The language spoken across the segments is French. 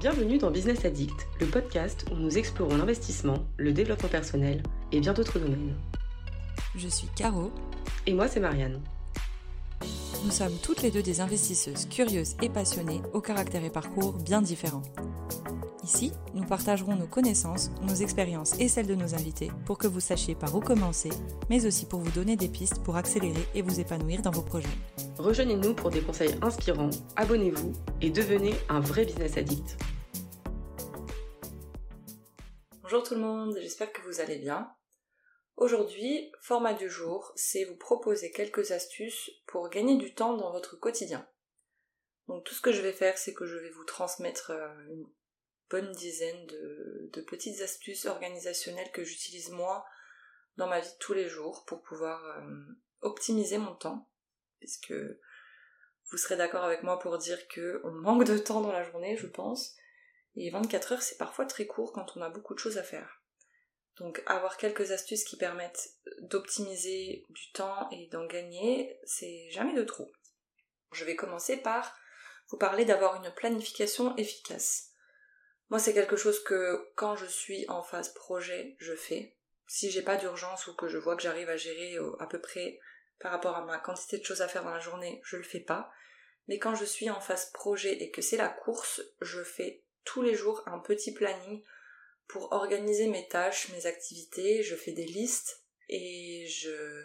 Bienvenue dans Business Addict, le podcast où nous explorons l'investissement, le développement personnel et bien d'autres domaines. Je suis Caro. Et moi, c'est Marianne. Nous sommes toutes les deux des investisseuses curieuses et passionnées, au caractère et parcours bien différents. Ici, nous partagerons nos connaissances, nos expériences et celles de nos invités pour que vous sachiez par où commencer, mais aussi pour vous donner des pistes pour accélérer et vous épanouir dans vos projets. Rejoignez-nous pour des conseils inspirants, abonnez-vous et devenez un vrai business addict. Bonjour tout le monde, j'espère que vous allez bien. Aujourd'hui, format du jour, c'est vous proposer quelques astuces pour gagner du temps dans votre quotidien. Donc tout ce que je vais faire, c'est que je vais vous transmettre euh, une bonne dizaine de, petites astuces organisationnelles que j'utilise moi dans ma vie de tous les jours pour pouvoir euh, optimiser mon temps. Puisque vous serez d'accord avec moi pour dire qu'on manque de temps dans la journée, je pense. Et 24 heures, c'est parfois très court quand on a beaucoup de choses à faire. Donc avoir quelques astuces qui permettent d'optimiser du temps et d'en gagner, c'est jamais de trop. Je vais commencer par vous parler d'avoir une planification efficace. Moi, c'est quelque chose que quand je suis en phase projet, je fais. Si j'ai pas d'urgence ou que je vois que j'arrive à gérer à peu près par rapport à ma quantité de choses à faire dans la journée, je le fais pas. Mais quand je suis en phase projet et que c'est la course, je fais tous les jours un petit planning pour organiser mes tâches, mes activités, je fais des listes et je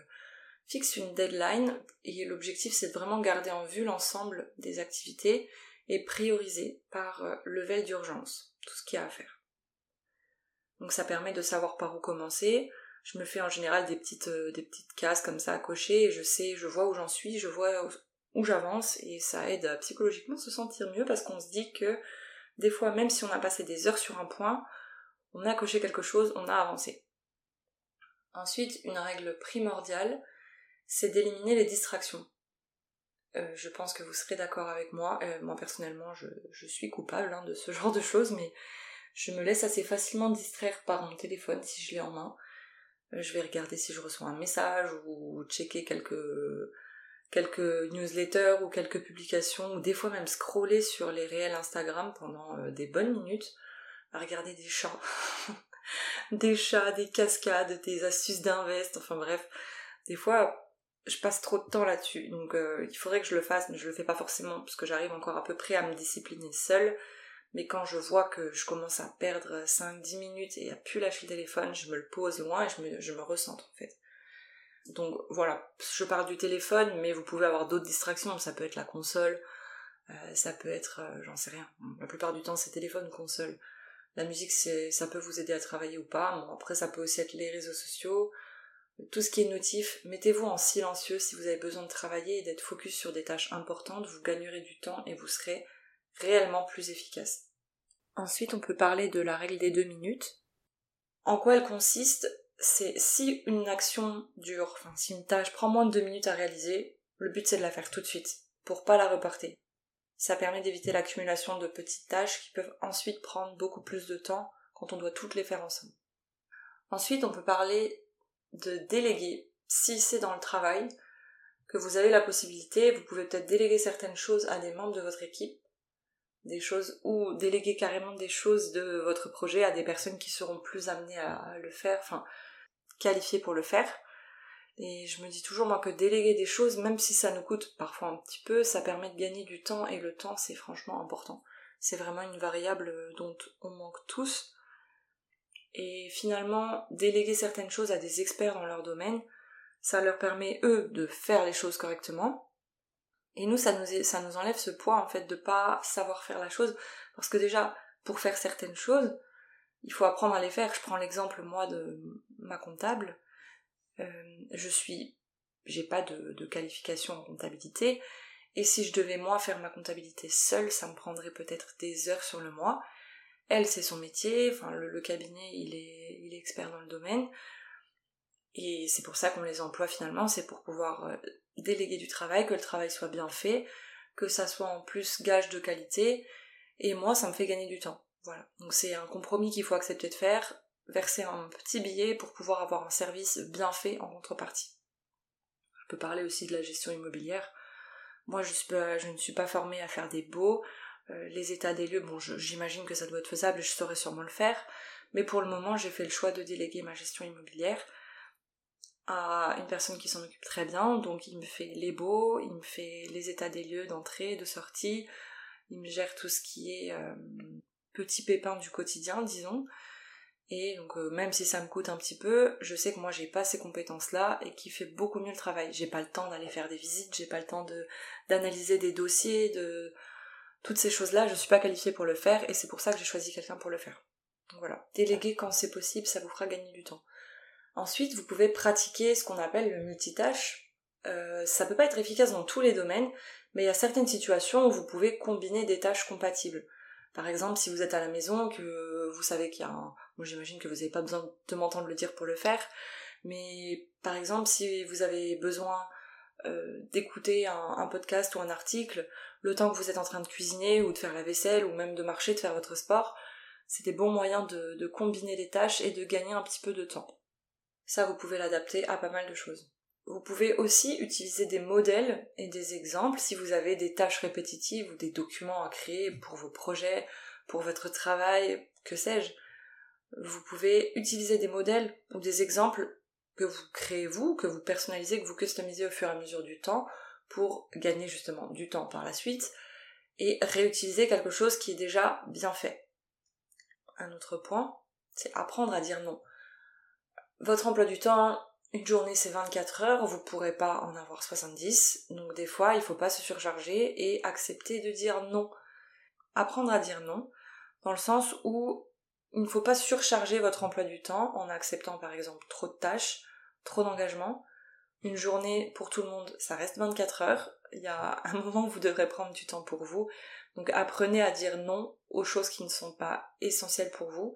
fixe une deadline et l'objectif c'est de vraiment garder en vue l'ensemble des activités et prioriser par euh, level d'urgence tout ce qu'il y a à faire. Donc ça permet de savoir par où commencer. Je me fais en général des petites, euh, cases comme ça à cocher et je sais, je vois où j'en suis, je vois où j'avance et ça aide à psychologiquement se sentir mieux parce qu'on se dit que des fois même si on a passé des heures sur un point, on a coché quelque chose, on a avancé. Ensuite, une règle primordiale, c'est d'éliminer les distractions. Euh, je pense que vous serez d'accord avec moi. Euh, moi personnellement, je, suis coupable hein, de ce genre de choses, mais je me laisse assez facilement distraire par mon téléphone si je l'ai en main. Euh, je vais regarder si je reçois un message ou checker quelques quelques newsletters ou quelques publications ou des fois même scroller sur les réels Instagram pendant des bonnes minutes à regarder des chats, des chats, des cascades, des astuces d'invest, enfin bref, des fois je passe trop de temps là-dessus, donc euh, il faudrait que je le fasse, mais je le fais pas forcément parce que j'arrive encore à peu près à me discipliner seule. Mais quand je vois que je commence à perdre 5-10 minutes et à plus lâcher le téléphone, je me le pose loin et je me, je me recentre en fait. Donc voilà, je parle du téléphone, mais vous pouvez avoir d'autres distractions, ça peut être la console, euh, ça peut être, euh, j'en sais rien, la plupart du temps c'est téléphone console. La musique, ça peut vous aider à travailler ou pas. Bon, après, ça peut aussi être les réseaux sociaux, tout ce qui est notif. Mettez-vous en silencieux si vous avez besoin de travailler et d'être focus sur des tâches importantes. Vous gagnerez du temps et vous serez réellement plus efficace. Ensuite, on peut parler de la règle des deux minutes. En quoi elle consiste? C'est si une action dure, enfin si une tâche prend moins de deux minutes à réaliser, le but c'est de la faire tout de suite, pour pas la reporter. Ça permet d'éviter l'accumulation de petites tâches qui peuvent ensuite prendre beaucoup plus de temps quand on doit toutes les faire ensemble. Ensuite, on peut parler de déléguer. Si c'est dans le travail, que vous avez la possibilité, vous pouvez peut-être déléguer certaines choses à des membres de votre équipe, des choses ou déléguer carrément des choses de votre projet à des personnes qui seront plus amenées à le faire, enfin qualifiées pour le faire. Et je me dis toujours moi que déléguer des choses, même si ça nous coûte parfois un petit peu, ça permet de gagner du temps et le temps c'est franchement important. C'est vraiment une variable dont on manque tous. Et finalement, déléguer certaines choses à des experts dans leur domaine, ça leur permet eux de faire les choses correctement. Et nous, ça nous, ça nous enlève ce poids en fait de pas savoir faire la chose. Parce que déjà, pour faire certaines choses, il faut apprendre à les faire. Je prends l'exemple moi de ma comptable euh, je suis, j'ai pas de, qualification en comptabilité, et si je devais moi faire ma comptabilité seule, ça me prendrait peut-être des heures sur le mois. Elle, c'est son métier, enfin le, cabinet, il est, il est expert dans le domaine, et c'est pour ça qu'on les emploie finalement, c'est pour pouvoir euh, déléguer du travail, que le travail soit bien fait, que ça soit en plus gage de qualité, et moi, ça me fait gagner du temps. Voilà. Donc c'est un compromis qu'il faut accepter de faire verser un petit billet pour pouvoir avoir un service bien fait en contrepartie. Je peux parler aussi de la gestion immobilière. Moi, je, ne suis pas formée à faire des baux. Euh, les états des lieux, bon, j'imagine que ça doit être faisable et je saurais sûrement le faire, mais pour le moment, j'ai fait le choix de déléguer ma gestion immobilière à une personne qui s'en occupe très bien, donc il me fait les beaux, il me fait les états des lieux d'entrée, de sortie, il me gère tout ce qui est euh, petit pépin du quotidien, disons, et donc euh, même si ça me coûte un petit peu, je sais que moi j'ai pas ces compétences-là et qu'il fait beaucoup mieux le travail. J'ai pas le temps d'aller faire des visites, j'ai pas le temps d'analyser des dossiers, de toutes ces choses-là, je suis pas qualifiée pour le faire et c'est pour ça que j'ai choisi quelqu'un pour le faire. Donc voilà, déléguer quand c'est possible, ça vous fera gagner du temps. Ensuite, vous pouvez pratiquer ce qu'on appelle le multitâche. Euh, ça peut pas être efficace dans tous les domaines, mais il y a certaines situations où vous pouvez combiner des tâches compatibles. Par exemple, si vous êtes à la maison, que vous savez qu'il y a un... J'imagine que vous n'avez pas besoin de m'entendre le dire pour le faire, mais par exemple, si vous avez besoin euh, d'écouter un, podcast ou un article, le temps que vous êtes en train de cuisiner ou de faire la vaisselle ou même de marcher, de faire votre sport, c'est des bons moyens de, combiner les tâches et de gagner un petit peu de temps. Ça, vous pouvez l'adapter à pas mal de choses. Vous pouvez aussi utiliser des modèles et des exemples si vous avez des tâches répétitives ou des documents à créer pour vos projets, pour votre travail, que sais-je. Vous pouvez utiliser des modèles ou des exemples que vous créez vous, que vous personnalisez, que vous customisez au fur et à mesure du temps pour gagner justement du temps par la suite et réutiliser quelque chose qui est déjà bien fait. Un autre point, c'est apprendre à dire non. Votre emploi du temps, une journée c'est 24 heures, vous pourrez pas en avoir 70, donc des fois il faut pas se surcharger et accepter de dire non. Apprendre à dire non, dans le sens où il ne faut pas surcharger votre emploi du temps en acceptant par exemple trop de tâches, trop d'engagement. Une journée pour tout le monde, ça reste 24 heures. Il y a un moment où vous devrez prendre du temps pour vous. Donc apprenez à dire non aux choses qui ne sont pas essentielles pour vous.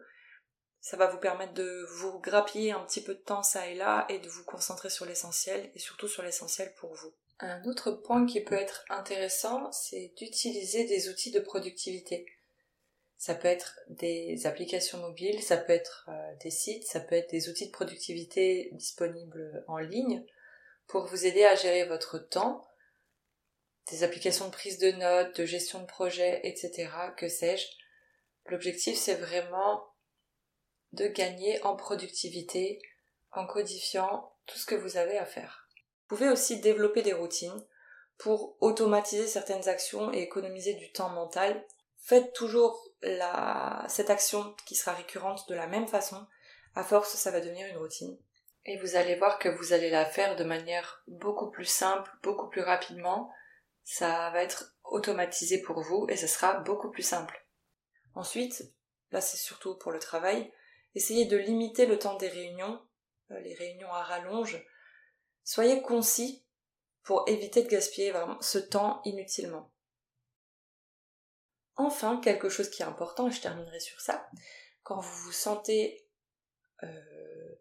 Ça va vous permettre de vous grappiller un petit peu de temps ça et là et de vous concentrer sur l'essentiel et surtout sur l'essentiel pour vous. Un autre point qui peut être intéressant, c'est d'utiliser des outils de productivité. Ça peut être des applications mobiles, ça peut être euh, des sites, ça peut être des outils de productivité disponibles en ligne pour vous aider à gérer votre temps, des applications de prise de notes, de gestion de projet, etc. Que sais-je. L'objectif c'est vraiment de gagner en productivité en codifiant tout ce que vous avez à faire. Vous pouvez aussi développer des routines pour automatiser certaines actions et économiser du temps mental. Faites toujours cette action qui sera récurrente de la même façon. À force, ça va devenir une routine. Et vous allez voir que vous allez la faire de manière beaucoup plus simple, beaucoup plus rapidement. Ça va être automatisé pour vous et ce sera beaucoup plus simple. Ensuite, là c'est surtout pour le travail, essayez de limiter le temps des réunions, euh, les réunions à rallonge. Soyez concis pour éviter de gaspiller vraiment ce temps inutilement. Enfin, quelque chose qui est important, et je terminerai sur ça, quand vous vous sentez euh,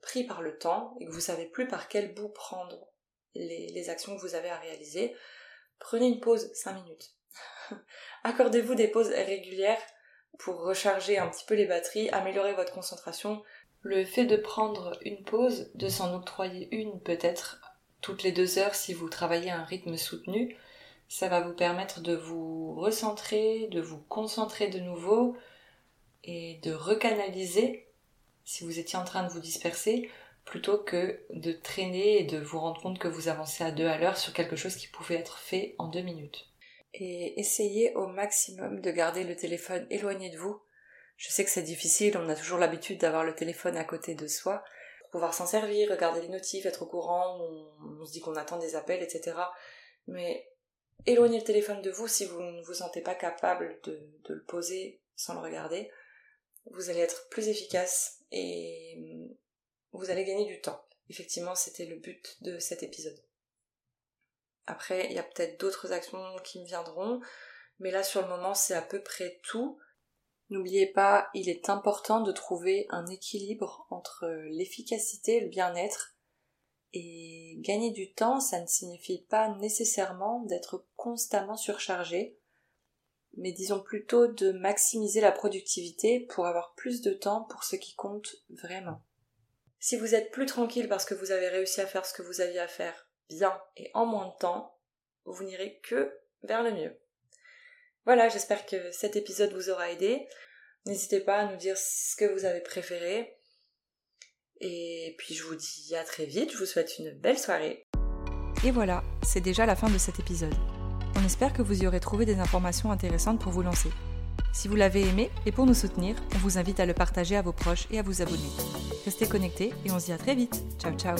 pris par le temps et que vous savez plus par quel bout prendre les, les actions que vous avez à réaliser, prenez une pause 5 minutes. Accordez-vous des pauses régulières pour recharger un petit peu les batteries, améliorer votre concentration. Le fait de prendre une pause, de s'en octroyer une peut-être toutes les deux heures si vous travaillez à un rythme soutenu, ça va vous permettre de vous recentrer, de vous concentrer de nouveau et de recanaliser si vous étiez en train de vous disperser plutôt que de traîner et de vous rendre compte que vous avancez à deux à l'heure sur quelque chose qui pouvait être fait en deux minutes. Et essayez au maximum de garder le téléphone éloigné de vous. Je sais que c'est difficile, on a toujours l'habitude d'avoir le téléphone à côté de soi pour pouvoir s'en servir, regarder les notifs, être au courant, on, se dit qu'on attend des appels, etc. Mais éloignez le téléphone de vous si vous ne vous sentez pas capable de, le poser sans le regarder. Vous allez être plus efficace et vous allez gagner du temps. Effectivement, c'était le but de cet épisode. Après, il y a peut-être d'autres actions qui me viendront, mais là sur le moment, c'est à peu près tout. N'oubliez pas, il est important de trouver un équilibre entre l'efficacité et le bien-être et gagner du temps, ça ne signifie pas nécessairement d'être constamment surchargé, mais disons plutôt de maximiser la productivité pour avoir plus de temps pour ce qui compte vraiment. Si vous êtes plus tranquille parce que vous avez réussi à faire ce que vous aviez à faire bien et en moins de temps, vous n'irez que vers le mieux. Voilà, j'espère que cet épisode vous aura aidé. N'hésitez pas à nous dire ce que vous avez préféré. Et puis je vous dis à très vite, je vous souhaite une belle soirée. Et voilà, c'est déjà la fin de cet épisode. On espère que vous y aurez trouvé des informations intéressantes pour vous lancer. Si vous l'avez aimé et pour nous soutenir, on vous invite à le partager à vos proches et à vous abonner. Restez connectés et on se dit à très vite. Ciao ciao